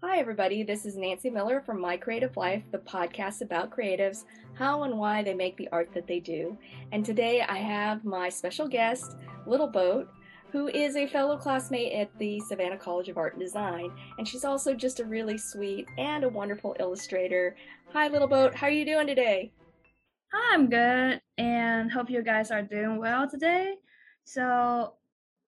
Hi, everybody. This is Nancy Miller from My Creative Life, the podcast about creatives, how and why they make the art that they do. And today I have my special guest, Little Boat, who is a fellow classmate at the Savannah College of Art and Design. And she's also just a really sweet and a wonderful illustrator. Hi, Little Boat. How are you doing today? Hi, I'm good, and hope you guys are doing well today. So,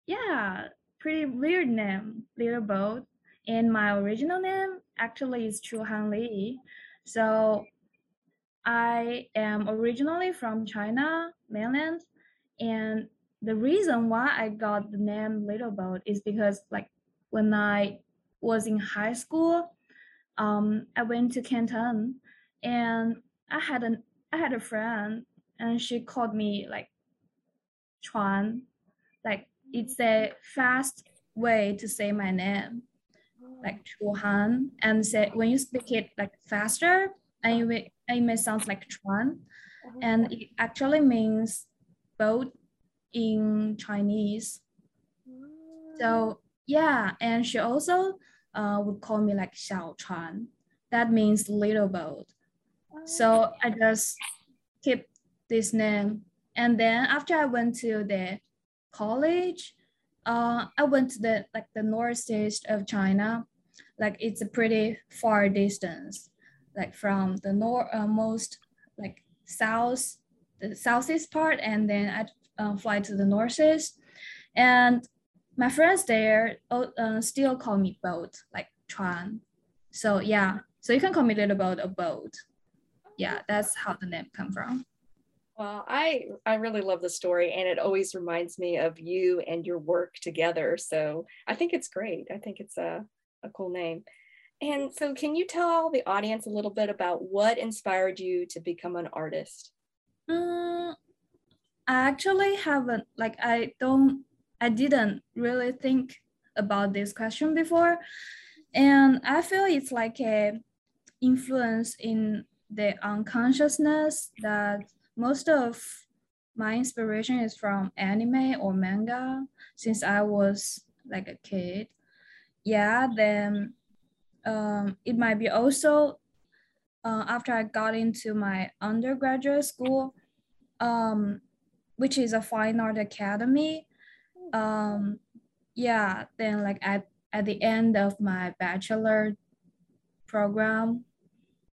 yeah, pretty weird name, Little Boat and my original name actually is Chu Han Li. So I am originally from China mainland, and the reason why I got the name Little Boat is because like when I was in high school, um, I went to Canton, and I had an I had a friend, and she called me like Chuan, like it's a fast way to say my name like Chuan, and say when you speak it like faster, and it may, it may sound like Chuan, and it actually means boat in Chinese. So yeah, and she also uh, would call me like Xiao Chuan. That means little boat. So I just keep this name. And then after I went to the college, uh, I went to the like the northeast of China. Like it's a pretty far distance, like from the north uh, most like south, the southeast part, and then I uh, fly to the northeast. And my friends there uh, still call me boat, like Chuan. So yeah, so you can call me little boat a boat. Yeah, that's how the name come from. Well, I I really love the story, and it always reminds me of you and your work together. So I think it's great. I think it's a a cool name. And so, can you tell the audience a little bit about what inspired you to become an artist? Um, I actually haven't like I don't I didn't really think about this question before, and I feel it's like a influence in the unconsciousness that most of my inspiration is from anime or manga since I was like a kid. Yeah, then um, it might be also uh, after I got into my undergraduate school, um, which is a fine art academy. Um, yeah, then like at, at the end of my bachelor program,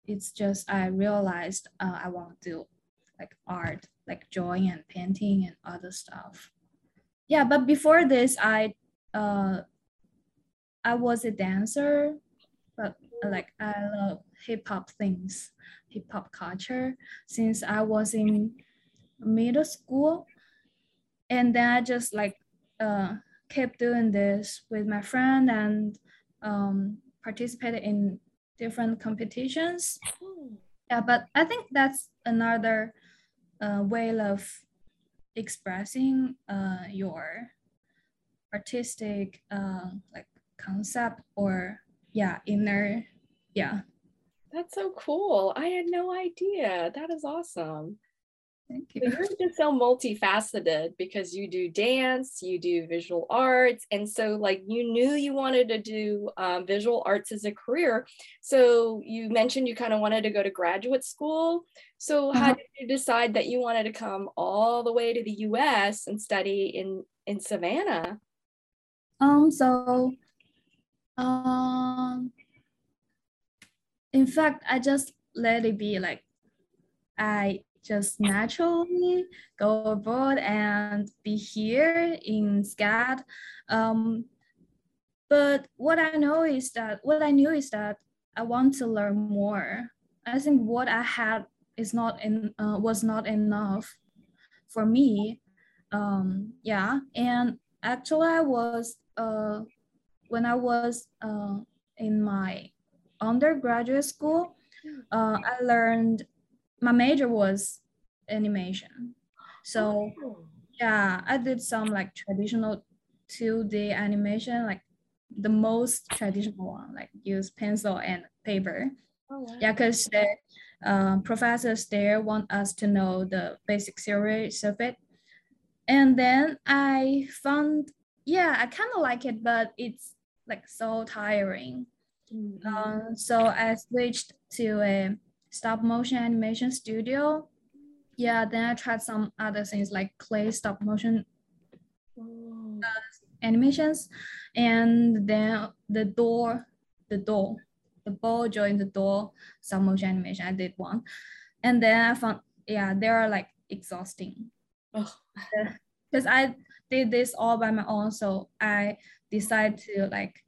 it's just I realized uh, I want to do like art, like drawing and painting and other stuff. Yeah, but before this, I uh, I was a dancer, but like I love hip hop things, hip hop culture since I was in middle school, and then I just like uh, kept doing this with my friend and um, participated in different competitions. Yeah, but I think that's another uh, way of expressing uh, your artistic uh, like concept or yeah inner yeah that's so cool i had no idea that is awesome Thank you. You're just so multifaceted because you do dance, you do visual arts, and so like you knew you wanted to do um, visual arts as a career. So you mentioned you kind of wanted to go to graduate school. So how uh-huh. did you decide that you wanted to come all the way to the U.S. and study in in Savannah? Um. So, um. In fact, I just let it be like I just naturally go abroad and be here in SCAD. Um, but what I know is that what I knew is that I want to learn more. I think what I had is not in uh, was not enough for me. Um, yeah, and actually I was uh, when I was uh, in my undergraduate school, uh, I learned my major was animation. So yeah, I did some like traditional 2D animation, like the most traditional one, like use pencil and paper. Oh, wow. Yeah, because the uh, professors there want us to know the basic theories of it. And then I found, yeah, I kind of like it, but it's like so tiring. Mm-hmm. Uh, so I switched to a stop motion animation studio. Yeah, then I tried some other things like clay stop motion uh, animations, and then the door, the door, the ball joined the door stop motion animation. I did one, and then I found yeah they are like exhausting. Because I did this all by my own, so I decided to like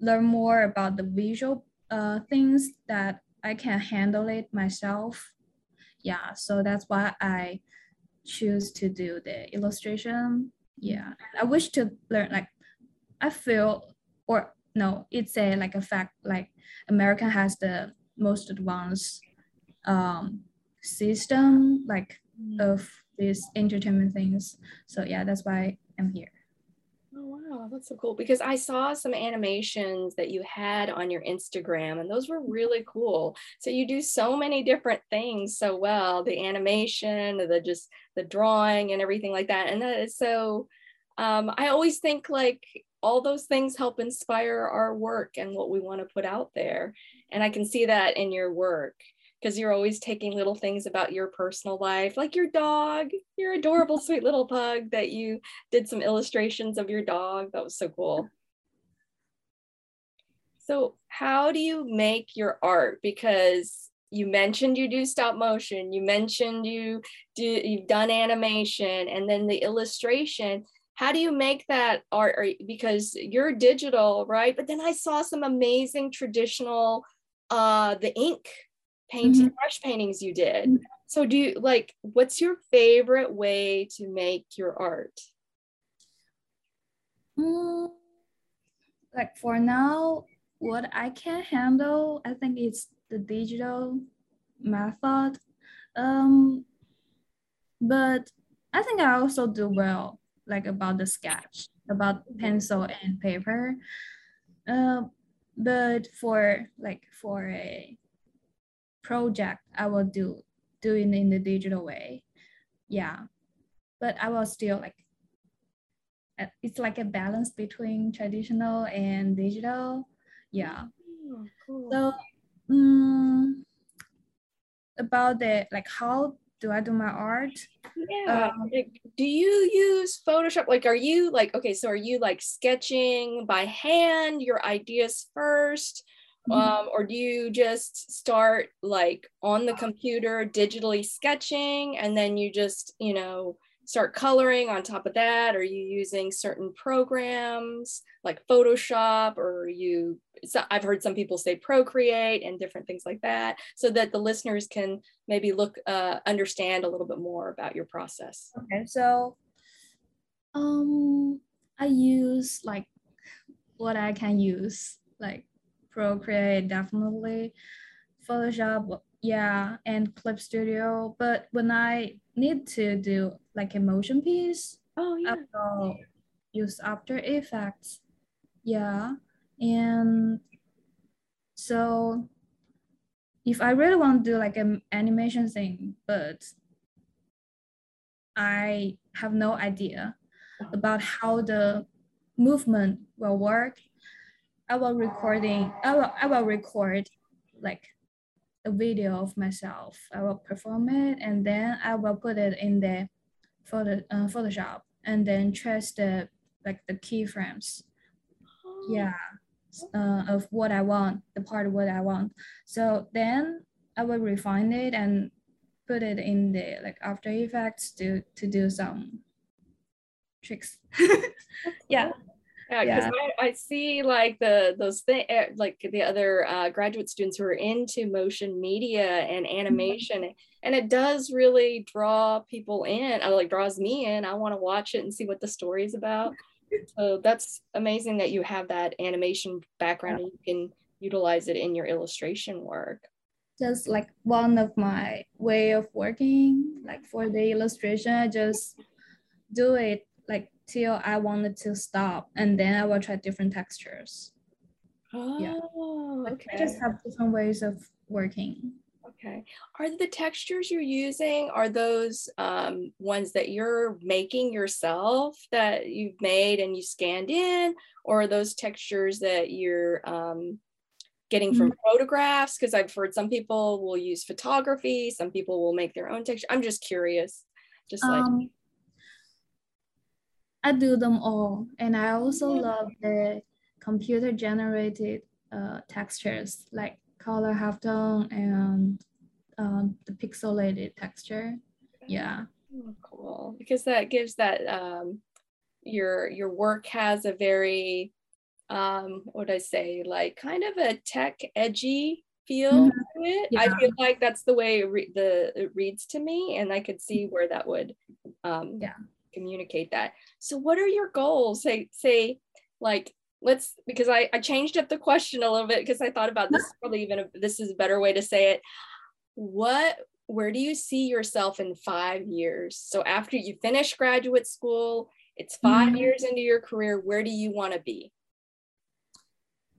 learn more about the visual uh, things that I can handle it myself. Yeah, so that's why I choose to do the illustration. Yeah, I wish to learn like I feel or no, it's a like a fact like America has the most advanced um, system like mm. of these entertainment things. So yeah, that's why I'm here. Oh wow, that's so cool because I saw some animations that you had on your Instagram and those were really cool. So you do so many different things so well, the animation, the just the drawing and everything like that. And that is so um, I always think like all those things help inspire our work and what we want to put out there. And I can see that in your work because you're always taking little things about your personal life, like your dog, your adorable, sweet little pug that you did some illustrations of your dog. That was so cool. So, how do you make your art? Because you mentioned you do stop motion, you mentioned you do you've done animation, and then the illustration. How do you make that art? Because you're digital, right? But then I saw some amazing traditional, uh, the ink painting mm-hmm. brush paintings you did mm-hmm. so do you like what's your favorite way to make your art mm, like for now what i can handle i think it's the digital method um but i think i also do well like about the sketch about pencil and paper uh, but for like for a project I will do do it in the digital way. Yeah, but I will still like uh, it's like a balance between traditional and digital. Yeah. Oh, cool. So um, about the like how do I do my art? Yeah. Um, like, do you use Photoshop? Like, are you like, okay, so are you like sketching by hand your ideas first? Mm-hmm. Um, or do you just start like on the computer digitally sketching and then you just, you know, start coloring on top of that? Are you using certain programs like Photoshop or you, so I've heard some people say Procreate and different things like that so that the listeners can maybe look, uh, understand a little bit more about your process. Okay. So, um, I use like what I can use, like Procreate definitely, Photoshop, yeah, and Clip Studio. But when I need to do like a motion piece, oh yeah, I will use After Effects. Yeah, and so if I really want to do like an animation thing, but I have no idea uh-huh. about how the movement will work I will recording, I will, I will record like a video of myself. I will perform it and then I will put it in the photo, uh, Photoshop and then trace the like the keyframes. Yeah, uh, of what I want, the part of what I want. So then I will refine it and put it in the like After Effects to to do some tricks. yeah. Yeah, because yeah. I, I, see like the those thing eh, like the other uh, graduate students who are into motion media and mm-hmm. animation, mm-hmm. and it does really draw people in. I like draws me in. I want to watch it and see what the story is about. so that's amazing that you have that animation background yeah. and you can utilize it in your illustration work. Just like one of my way of working, like for the illustration, I just do it till I wanted to stop, and then I will try different textures. Oh, yeah. okay. I just have different ways of working. Okay. Are the textures you're using are those um, ones that you're making yourself that you've made and you scanned in, or are those textures that you're um, getting from mm-hmm. photographs because i've heard some people will use photography some people will make their own texture i'm just curious just like um, i do them all. And i also love the computer generated uh, textures like color halftone and um, the pixelated texture. Yeah. Oh, cool. Because that gives that um, your your work has a very um what would I say like kind of a tech edgy feel mm-hmm. to it. Yeah. I feel like that's the way it the it reads to me, and I could see where that would um yeah communicate that. So, what are your goals? Say say like let's because I I changed up the question a little bit because I thought about this probably even a, this is a better way to say it. What where do you see yourself in five years? So after you finish graduate school, it's 5 mm-hmm. years into your career. Where do you want to be?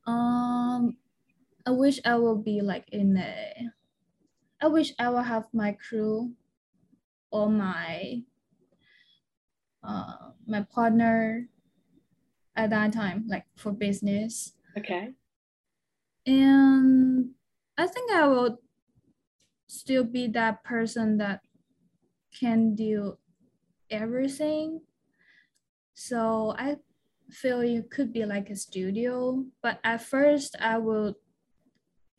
Um, I wish I will be like in a. I wish I will have my crew, or my. Uh, my partner. At that time, like for business. Okay. And I think I will still be that person that can do everything. So I feel it could be like a studio, but at first I will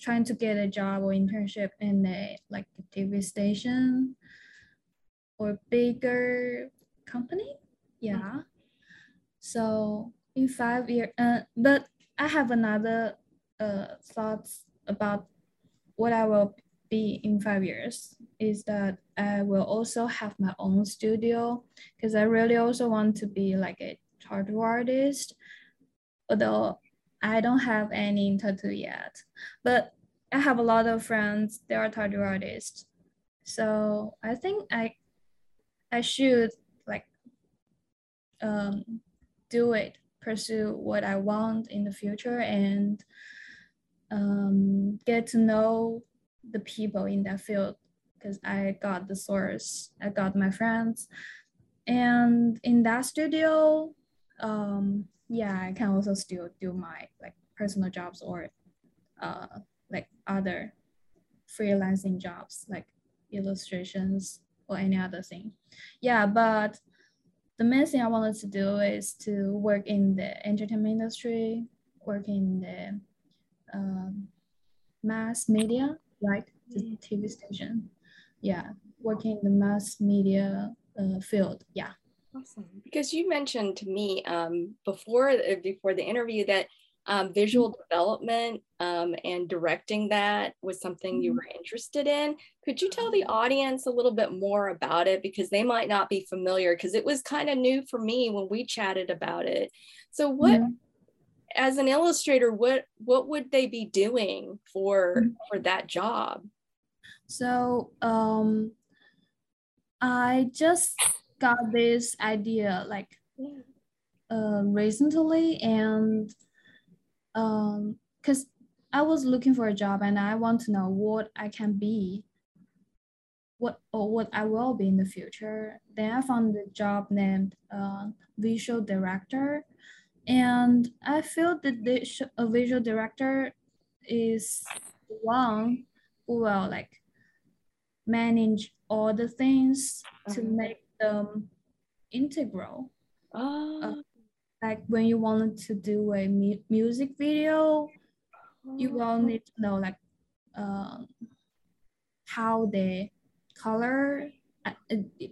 trying to get a job or internship in a like a TV station or bigger company. Yeah. So in five years, uh, but I have another uh, thoughts about what I will be in five years is that I will also have my own studio because I really also want to be like a tattoo artist, although I don't have any tattoo yet. But I have a lot of friends, they are tattoo artists. So I think I I should um, do it, pursue what I want in the future and um, get to know the people in that field because I got the source, I got my friends. And in that studio, um, yeah, I can also still do my like personal jobs or uh, like other freelancing jobs like illustrations or any other thing. Yeah, but the main thing I wanted to do is to work in the entertainment industry, work in the um, mass media, like the mm. TV station. Yeah, working in the mass media uh, field. Yeah. Awesome. Because you mentioned to me um, before uh, before the interview that um, visual mm-hmm. development um, and directing that was something you mm-hmm. were interested in. Could you tell the audience a little bit more about it because they might not be familiar because it was kind of new for me when we chatted about it. So what yeah. as an illustrator what what would they be doing for mm-hmm. for that job? So um I just got this idea like uh, recently and um because I was looking for a job and I want to know what I can be what or what I will be in the future. Then I found a job named uh, visual director, and I feel that this, a visual director is one who will like manage all the things uh-huh. to make them integral. Oh. Uh, like when you wanted to do a mu- music video, oh. you will need to know like um, how the color, uh,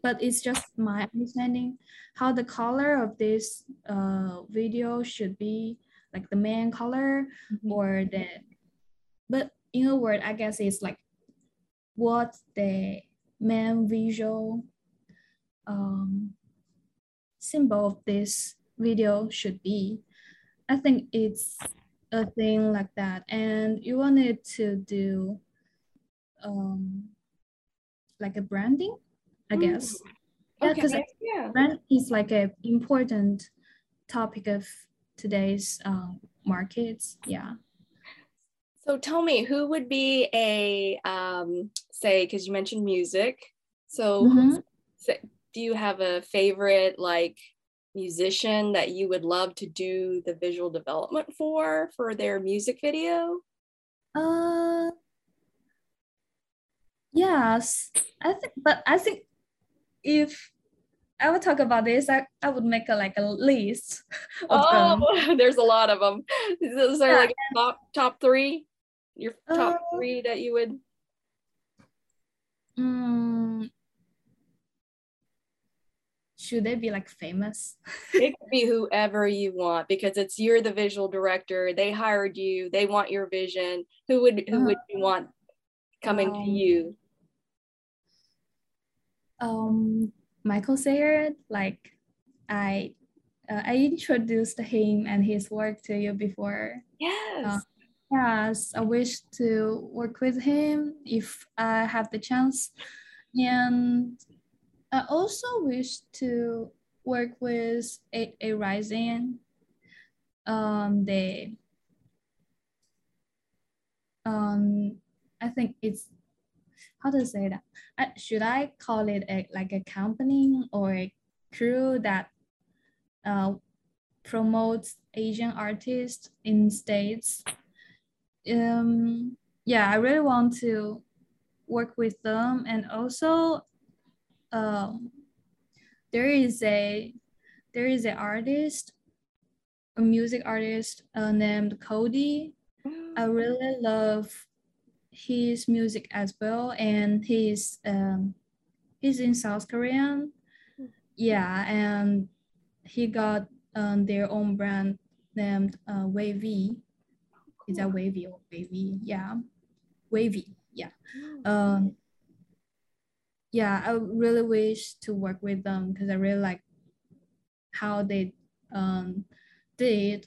but it's just my understanding how the color of this uh, video should be like the main color mm-hmm. or the, but in a word, I guess it's like what the main visual um, symbol of this video should be. I think it's a thing like that. And you wanted to do um, like a branding, I guess. Mm. Yeah, because okay. yeah. brand is like an important topic of today's um, markets. Yeah. So tell me, who would be a um, say? Because you mentioned music. So, mm-hmm. do you have a favorite like musician that you would love to do the visual development for for their music video? Uh yes. I think but I think if I would talk about this, I, I would make a, like a list. oh, them. there's a lot of them. Is there yeah. like top top three? Your top uh, three that you would. Mm, should they be like famous? it could be whoever you want because it's you're the visual director. They hired you. They want your vision. Who would who uh, would you want coming um, to you? Um, Michael Sayer. Like, I uh, I introduced him and his work to you before. Yes. Uh, yes, I wish to work with him if I have the chance, and I also wish to work with a, a rising um the um I think it's how to say that? Uh, should I call it a, like a company or a crew that uh, promotes Asian artists in states? Um yeah I really want to work with them and also um, there is a there is an artist, a music artist uh, named Colde. I really love his music as well, and he's um, he's in South Korean. Yeah, and he got um, their own brand named uh, Wavy. Is that Wavy or Wavy? Yeah, Wavy. Yeah. Um, yeah, I really wish to work with them because I really like how they um, did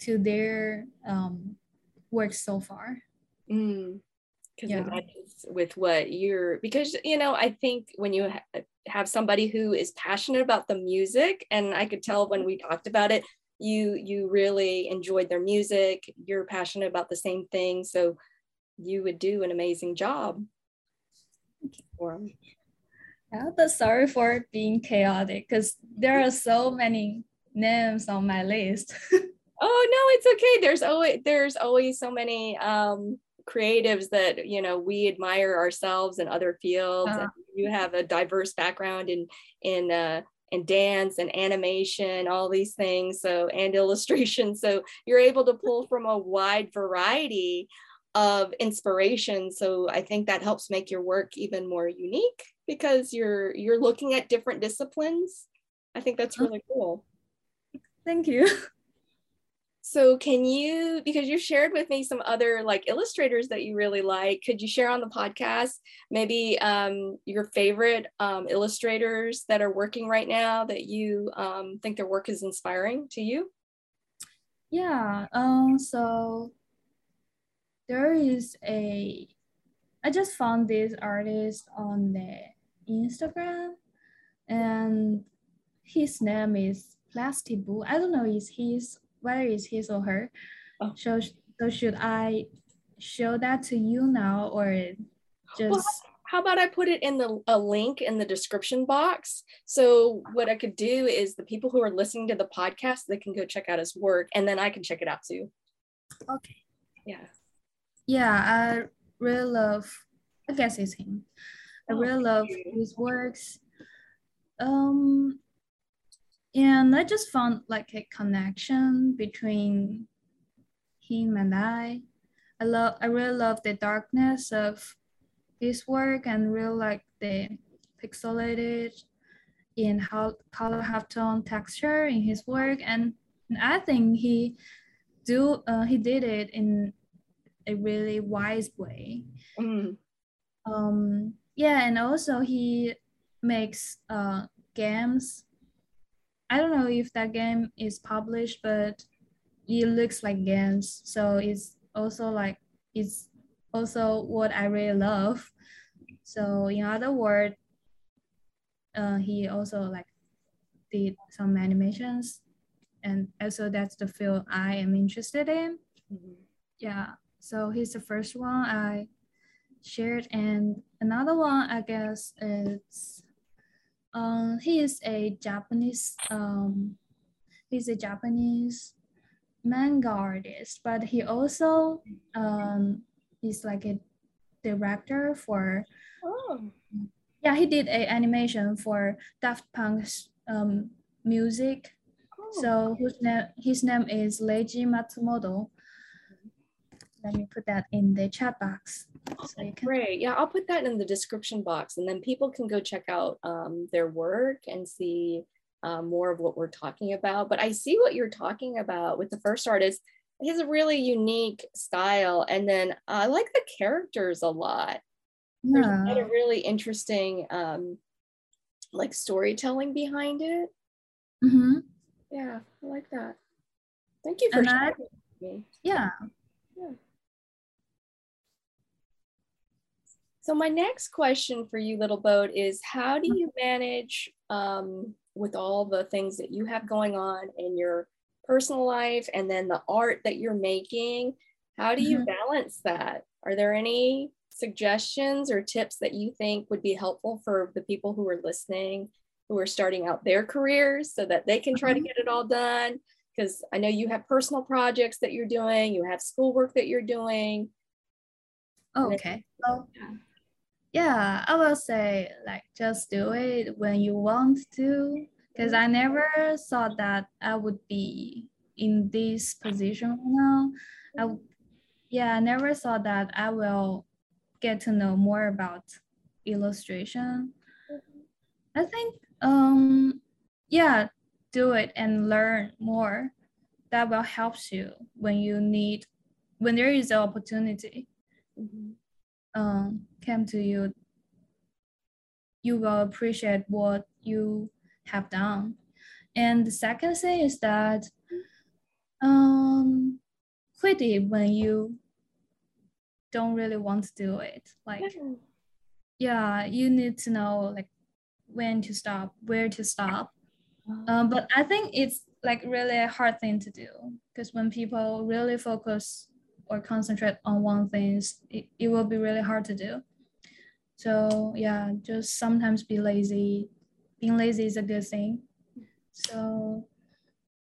to their um, work so far. Mm because yeah. with what you're because you know i think when you ha- have somebody who is passionate about the music and i could tell when we talked about it you you really enjoyed their music you're passionate about the same thing so you would do an amazing job for them. Yeah, but sorry for being chaotic because there are so many names on my list. oh no, it's okay. There's always there's always so many um, creatives that you know we admire ourselves in other fields. Uh-huh. you have a diverse background in in uh, in dance and animation, all these things. So and illustration. So you're able to pull from a wide variety of inspiration. So I think that helps make your work even more unique because you're you're looking at different disciplines. I think that's really cool. Thank you. So can you because you shared with me some other like illustrators that you really like, could you share on the podcast maybe um, your favorite um, illustrators that are working right now that you um, think their work is inspiring to you? Yeah, um, so there is a I just found this artist on the Instagram and his name is Plastibu. I don't know is his whether it's his or her. Oh. So so should I show that to you now or just well, how about I put it in the a link in the description box? So what I could do is the people who are listening to the podcast, they can go check out his work and then I can check it out too. Okay. Yeah. Yeah, I really love I guess it's him. I oh, really love his works. Um, and I just found like a connection between him and I. I love I really love the darkness of his work and really like the pixelated in how color half tone texture in his work and I think he do uh, he did it in a really wise way. Mm. Um, yeah, and also he makes uh, games. I don't know if that game is published, but it looks like games. So it's also like it's also what I really love. So in other words, uh, he also like did some animations, and also that's the field I am interested in. Mm-hmm. Yeah. So he's the first one I shared. And another one, I guess, is um, he is a Japanese, um, he's a Japanese manga artist, but he also um, is like a director for Oh. Yeah, he did a animation for Daft Punk's um, music. oh. So whose name, his name is Leiji Matsumoto. Let me put that in the chat box. So you can, Great. Yeah, I'll put that in the description box and then people can go check out um, their work and see um, more of what we're talking about. But I see what you're talking about with the first artist. He has a really unique style. And then I like the characters a lot. Yeah. There's a lot yeah. of really interesting um, like storytelling behind it. Mm-hmm. Yeah, I like that. Thank you for And sharing me. Yeah. So my next question for you, little boat, is how do you manage um, with all the things that you have going on in your personal life and then the art that you're making? How do you Mhm. balance that? Are there any suggestions or tips that you think would be helpful for the people who are listening, who are starting out their careers so that they can try to Mhm. get it all done? Because I know you have personal projects that you're doing, you have schoolwork that you're doing. Then- Okay. So Yeah. I will say like just do it when you want to. Because I never thought that I would be in this position now. I, yeah, I never thought that I will get to know more about illustration. I think um yeah, do it and learn more. That will help you when you need when there is an opportunity Mhm. um come to you. You will appreciate what you have done. And the second thing is that um quit it when you don't really want to do it. Like Yeah. yeah, you need to know like when to stop, where to stop. Um, but I think it's like really a hard thing to do because when people really focus or concentrate on one thing, it, it will be really hard to do. So yeah, just sometimes be lazy. Being lazy is a good thing. So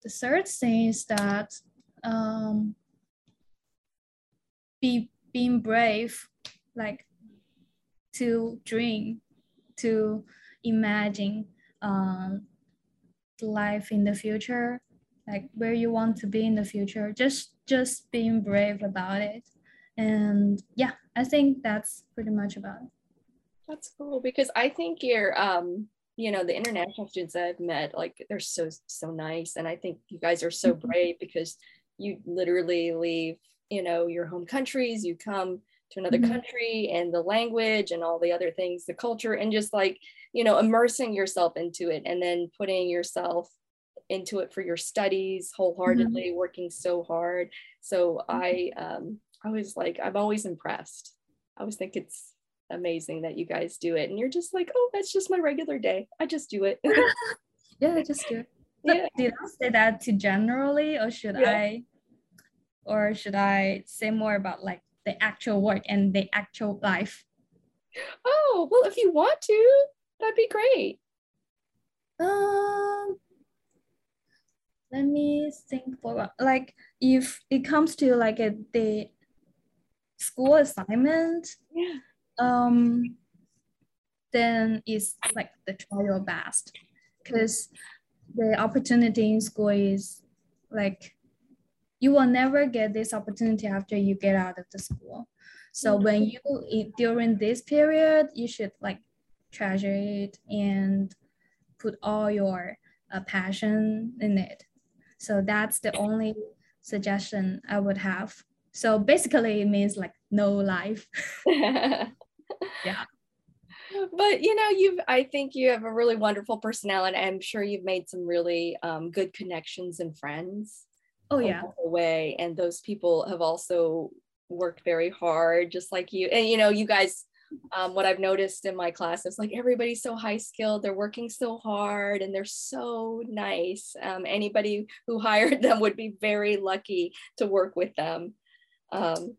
the third thing is that um, be being brave, like to dream, to imagine um, life in the future, like where you want to be in the future. Just just being brave about it, and yeah, I think that's pretty much about it. That's cool because I think you're, um, you know, the international students I've met, like they're so so nice, and I think you guys are so Mhm. brave because you literally leave, you know, your home countries, you come to another Mhm. country, and the language and all the other things, the culture, and just like you know, immersing yourself into it, and then putting yourself into it for your studies wholeheartedly, working so hard. So I, um, I was like, I'm always impressed. I always think it's amazing that you guys do it and you're just like oh that's just my regular day i just do it Yeah, I just do it. But yeah did I say that too generally, or should Yeah. I, or should I say more about like the actual work and the actual life? oh well if you want to that'd be great Um, let me think for like if it comes to like a the school assignment, yeah um, then it's like the try your best, because the opportunity in school is like you will never get this opportunity after you get out of the school. So when you during this period, you should like treasure it and put all your uh, passion in it. So that's the only suggestion I would have. So basically, it means like no life. yeah. But you know you've i think you have a really wonderful personality i'm sure you've made some really um, good connections and friends Oh yeah, way and those people have also worked very hard just like you and you know you guys um, what i've noticed in my class is like everybody's so high skilled they're working so hard and they're so nice um, anybody who hired them would be very lucky to work with them um,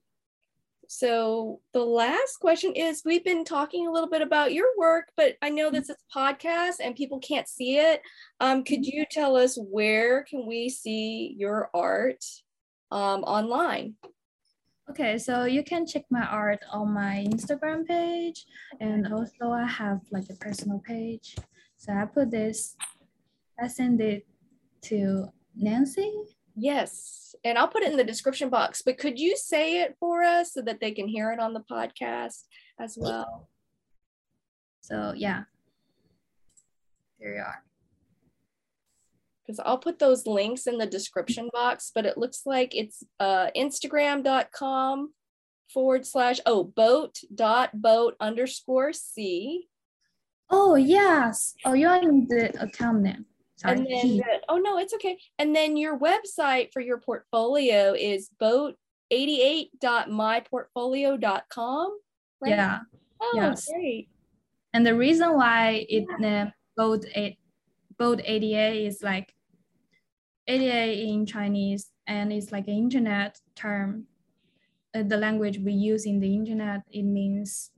so the last question is we've been talking a little bit about your work but i know this is a podcast and people can't see it um, could you tell us where can we see your art um, online Okay, so you can check my art on my Instagram page, and also I have like a personal page. So I put this, I send it to Nancy. Yes, and I'll put it in the description box. But could you say it for us so that they can hear it on the podcast as well? So yeah, there you are. Because I'll put those links in the description box, but it looks like it's uh, Instagram.com forward slash oh boat dot boat underscore c. Oh yes. Oh, you are in the account name. Sorry. And then, the, oh no, it's okay. And then your website for your portfolio is boat88.myportfolio.com. Right? Yeah. Oh, yes. great. And the reason why it yeah. named boat eight boat 88 is like ADA in Chinese and it's like an internet term. Uh, the language we use in the internet, it means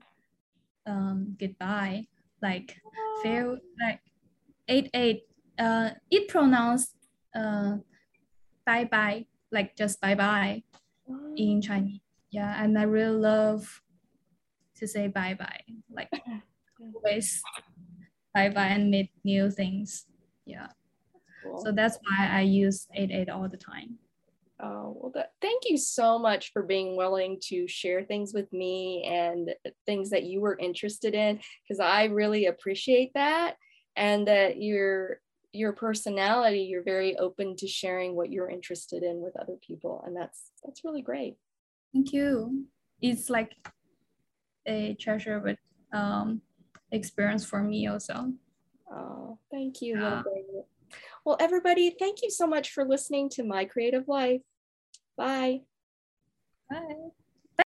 um, goodbye, like fair, like 88 uh, it pronounced uh, bye bye, like just bye bye oh. in Chinese. Yeah, and I really love to say bye bye, like always bye bye and meet new things. Yeah. Cool. So that's why I use 88 all the time. Oh, well, that, thank you so much for being willing to share things with me and things that you were interested in, because I really appreciate that. And that you're your personality you're very open to sharing what you're interested in with other people and that's that's really great. Thank you. It's like a treasure with um experience for me also. Oh thank you yeah. well everybody thank you so much for listening to my creative life. Bye. Bye